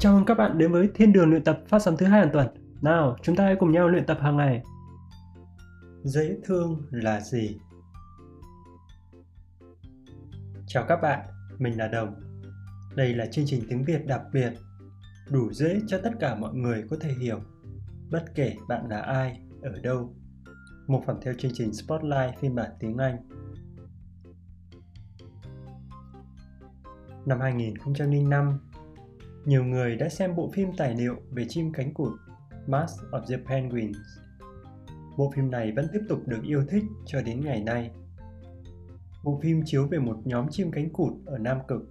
Chào mừng các bạn đến với Thiên đường luyện tập phát sóng thứ hai hàng tuần. Nào, chúng ta hãy cùng nhau luyện tập hàng ngày. Dễ thương là gì? Chào các bạn, mình là Đồng. Đây là chương trình tiếng Việt đặc biệt, đủ dễ cho tất cả mọi người có thể hiểu, bất kể bạn là ai, ở đâu. Một phần theo chương trình Spotlight phiên bản tiếng Anh. Năm 2005, nhiều người đã xem bộ phim tài liệu về chim cánh cụt Mask of the Penguins. Bộ phim này vẫn tiếp tục được yêu thích cho đến ngày nay. Bộ phim chiếu về một nhóm chim cánh cụt ở Nam Cực.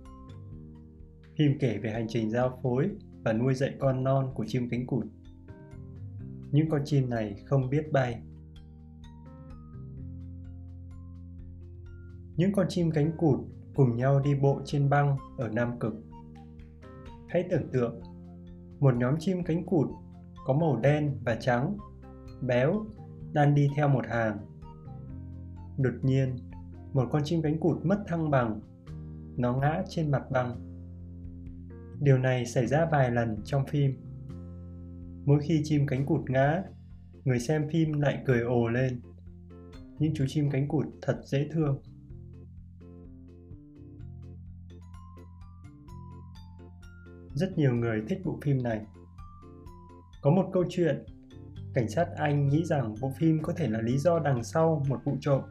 Phim kể về hành trình giao phối và nuôi dạy con non của chim cánh cụt. Những con chim này không biết bay. Những con chim cánh cụt cùng nhau đi bộ trên băng ở Nam Cực Hãy tưởng tượng một nhóm chim cánh cụt có màu đen và trắng, béo, đang đi theo một hàng. Đột nhiên, một con chim cánh cụt mất thăng bằng, nó ngã trên mặt băng. Điều này xảy ra vài lần trong phim. Mỗi khi chim cánh cụt ngã, người xem phim lại cười ồ lên. Những chú chim cánh cụt thật dễ thương. Rất nhiều người thích bộ phim này. Có một câu chuyện, cảnh sát Anh nghĩ rằng bộ phim có thể là lý do đằng sau một vụ trộm.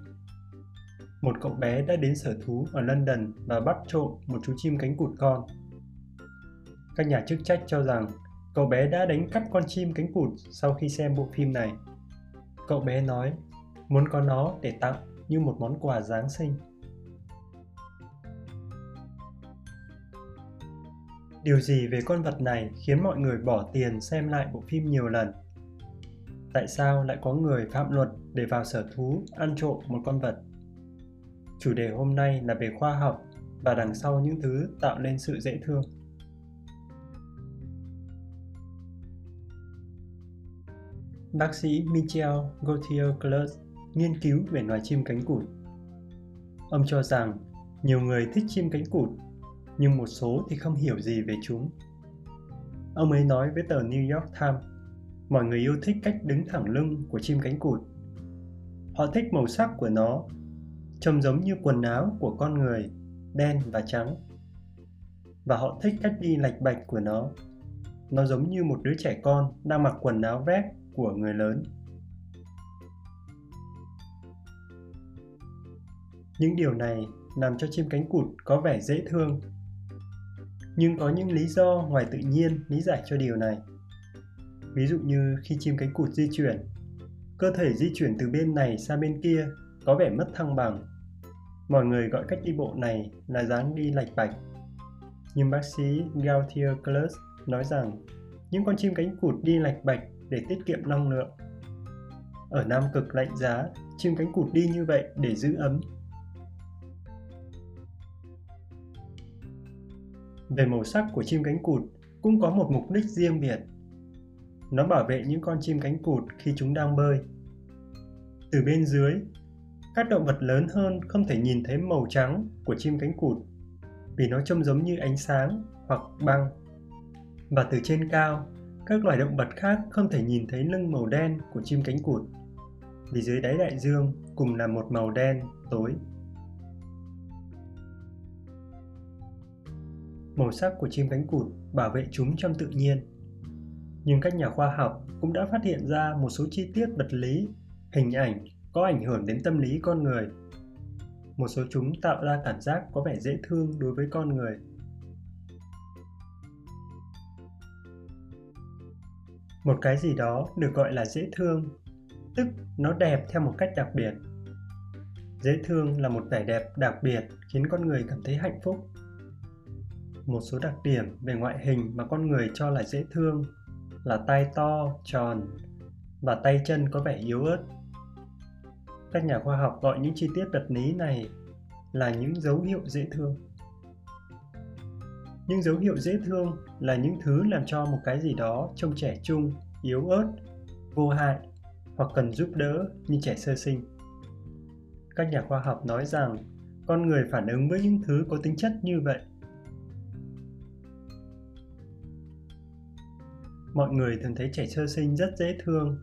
Một cậu bé đã đến sở thú ở London và bắt trộm một chú chim cánh cụt con. Các nhà chức trách cho rằng cậu bé đã đánh cắp con chim cánh cụt sau khi xem bộ phim này. Cậu bé nói muốn có nó để tặng như một món quà Giáng sinh. Điều gì về con vật này khiến mọi người bỏ tiền xem lại bộ phim nhiều lần? Tại sao lại có người phạm luật để vào sở thú ăn trộm một con vật? Chủ đề hôm nay là về khoa học và đằng sau những thứ tạo nên sự dễ thương. Bác sĩ Michel Gauthier Clerc nghiên cứu về loài chim cánh cụt. Ông cho rằng nhiều người thích chim cánh cụt nhưng một số thì không hiểu gì về chúng. Ông ấy nói với tờ New York Times, mọi người yêu thích cách đứng thẳng lưng của chim cánh cụt. Họ thích màu sắc của nó, trông giống như quần áo của con người, đen và trắng. Và họ thích cách đi lạch bạch của nó. Nó giống như một đứa trẻ con đang mặc quần áo vest của người lớn. Những điều này làm cho chim cánh cụt có vẻ dễ thương nhưng có những lý do ngoài tự nhiên lý giải cho điều này. Ví dụ như khi chim cánh cụt di chuyển, cơ thể di chuyển từ bên này sang bên kia có vẻ mất thăng bằng. Mọi người gọi cách đi bộ này là dáng đi lạch bạch. Nhưng bác sĩ Gautier Klus nói rằng những con chim cánh cụt đi lạch bạch để tiết kiệm năng lượng. Ở Nam Cực lạnh giá, chim cánh cụt đi như vậy để giữ ấm về màu sắc của chim cánh cụt cũng có một mục đích riêng biệt. Nó bảo vệ những con chim cánh cụt khi chúng đang bơi. Từ bên dưới, các động vật lớn hơn không thể nhìn thấy màu trắng của chim cánh cụt vì nó trông giống như ánh sáng hoặc băng. Và từ trên cao, các loài động vật khác không thể nhìn thấy lưng màu đen của chim cánh cụt vì dưới đáy đại dương cùng là một màu đen tối. Màu sắc của chim cánh cụt bảo vệ chúng trong tự nhiên. Nhưng các nhà khoa học cũng đã phát hiện ra một số chi tiết vật lý, hình ảnh có ảnh hưởng đến tâm lý con người. Một số chúng tạo ra cảm giác có vẻ dễ thương đối với con người. Một cái gì đó được gọi là dễ thương, tức nó đẹp theo một cách đặc biệt. Dễ thương là một vẻ đẹp đặc biệt khiến con người cảm thấy hạnh phúc một số đặc điểm về ngoại hình mà con người cho là dễ thương là tay to, tròn và tay chân có vẻ yếu ớt. Các nhà khoa học gọi những chi tiết vật lý này là những dấu hiệu dễ thương. Những dấu hiệu dễ thương là những thứ làm cho một cái gì đó trông trẻ trung, yếu ớt, vô hại hoặc cần giúp đỡ như trẻ sơ sinh. Các nhà khoa học nói rằng con người phản ứng với những thứ có tính chất như vậy mọi người thường thấy trẻ sơ sinh rất dễ thương.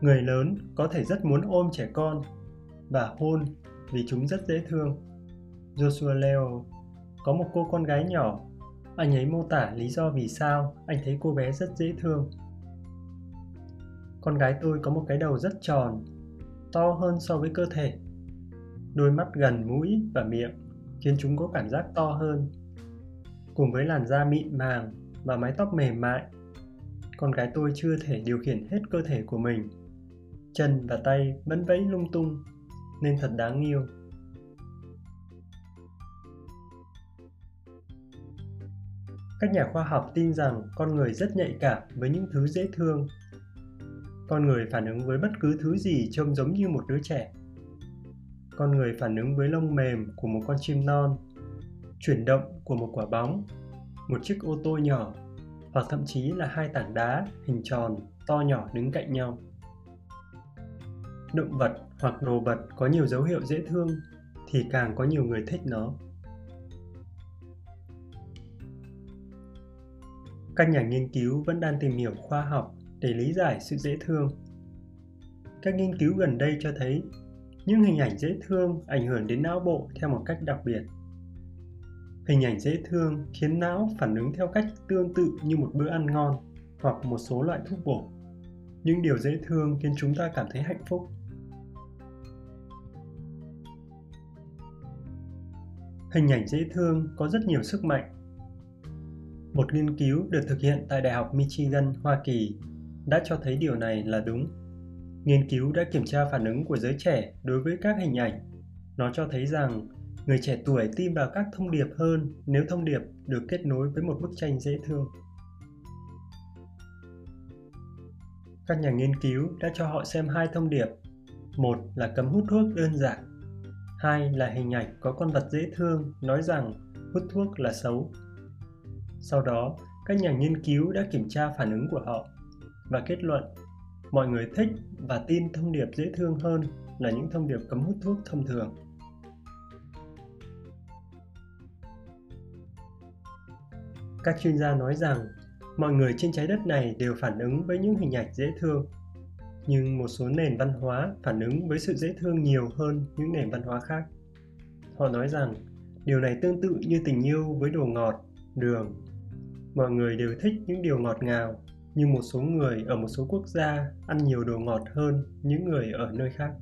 Người lớn có thể rất muốn ôm trẻ con và hôn vì chúng rất dễ thương. Joshua Leo có một cô con gái nhỏ. Anh ấy mô tả lý do vì sao anh thấy cô bé rất dễ thương. Con gái tôi có một cái đầu rất tròn, to hơn so với cơ thể. Đôi mắt gần mũi và miệng khiến chúng có cảm giác to hơn. Cùng với làn da mịn màng và mái tóc mềm mại, con gái tôi chưa thể điều khiển hết cơ thể của mình. Chân và tay vẫn vẫy lung tung, nên thật đáng yêu. Các nhà khoa học tin rằng con người rất nhạy cảm với những thứ dễ thương. Con người phản ứng với bất cứ thứ gì trông giống như một đứa trẻ. Con người phản ứng với lông mềm của một con chim non, chuyển động của một quả bóng, một chiếc ô tô nhỏ hoặc thậm chí là hai tảng đá hình tròn to nhỏ đứng cạnh nhau. Động vật hoặc đồ vật có nhiều dấu hiệu dễ thương thì càng có nhiều người thích nó. Các nhà nghiên cứu vẫn đang tìm hiểu khoa học để lý giải sự dễ thương. Các nghiên cứu gần đây cho thấy những hình ảnh dễ thương ảnh hưởng đến não bộ theo một cách đặc biệt. Hình ảnh dễ thương khiến não phản ứng theo cách tương tự như một bữa ăn ngon hoặc một số loại thuốc bổ. Những điều dễ thương khiến chúng ta cảm thấy hạnh phúc. Hình ảnh dễ thương có rất nhiều sức mạnh một nghiên cứu được thực hiện tại Đại học Michigan, Hoa Kỳ đã cho thấy điều này là đúng. Nghiên cứu đã kiểm tra phản ứng của giới trẻ đối với các hình ảnh. Nó cho thấy rằng người trẻ tuổi tin vào các thông điệp hơn nếu thông điệp được kết nối với một bức tranh dễ thương. Các nhà nghiên cứu đã cho họ xem hai thông điệp. Một là cấm hút thuốc đơn giản. Hai là hình ảnh có con vật dễ thương nói rằng hút thuốc là xấu sau đó, các nhà nghiên cứu đã kiểm tra phản ứng của họ và kết luận mọi người thích và tin thông điệp dễ thương hơn là những thông điệp cấm hút thuốc thông thường. Các chuyên gia nói rằng mọi người trên trái đất này đều phản ứng với những hình ảnh dễ thương, nhưng một số nền văn hóa phản ứng với sự dễ thương nhiều hơn những nền văn hóa khác. Họ nói rằng điều này tương tự như tình yêu với đồ ngọt, đường. Mọi người đều thích những điều ngọt ngào nhưng một số người ở một số quốc gia ăn nhiều đồ ngọt hơn những người ở nơi khác.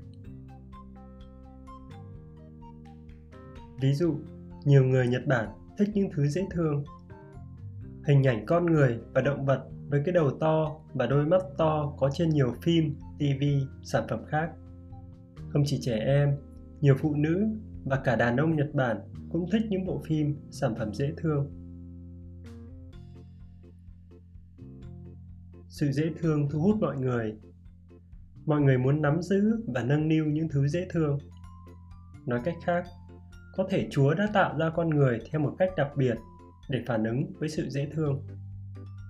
Ví dụ nhiều người nhật bản thích những thứ dễ thương hình ảnh con người và động vật với cái đầu to và đôi mắt to có trên nhiều phim tv sản phẩm khác. Không chỉ trẻ em, nhiều phụ nữ và cả đàn ông nhật bản cũng thích những bộ phim sản phẩm dễ thương. Sự dễ thương thu hút mọi người. Mọi người muốn nắm giữ và nâng niu những thứ dễ thương. Nói cách khác, có thể chúa đã tạo ra con người theo một cách đặc biệt để phản ứng với sự dễ thương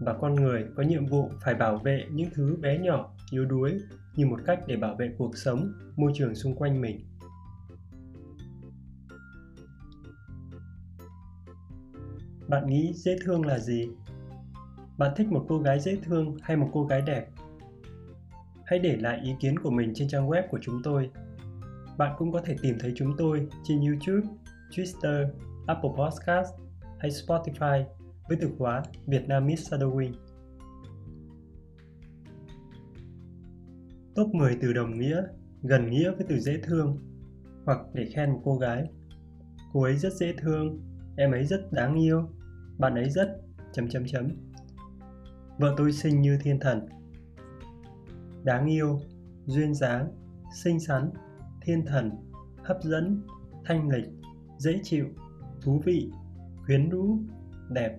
và con người có nhiệm vụ phải bảo vệ những thứ bé nhỏ yếu đuối như một cách để bảo vệ cuộc sống môi trường xung quanh mình bạn nghĩ dễ thương là gì bạn thích một cô gái dễ thương hay một cô gái đẹp? Hãy để lại ý kiến của mình trên trang web của chúng tôi. Bạn cũng có thể tìm thấy chúng tôi trên YouTube, Twitter, Apple Podcast hay Spotify với từ khóa Vietnamese Shadowing. Top 10 từ đồng nghĩa gần nghĩa với từ dễ thương hoặc để khen một cô gái. Cô ấy rất dễ thương, em ấy rất đáng yêu, bạn ấy rất chấm chấm chấm vợ tôi xinh như thiên thần đáng yêu duyên dáng xinh xắn thiên thần hấp dẫn thanh lịch dễ chịu thú vị quyến rũ, đẹp.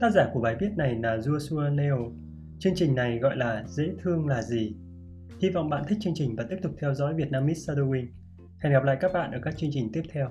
Tác giả của bài viết này là Joshua Leo. Chương trình này gọi là dễ thương là gì? Hy vọng bạn thích chương trình và tiếp tục theo dõi Vietnamese Shadowing hẹn gặp lại các bạn ở các chương trình tiếp theo.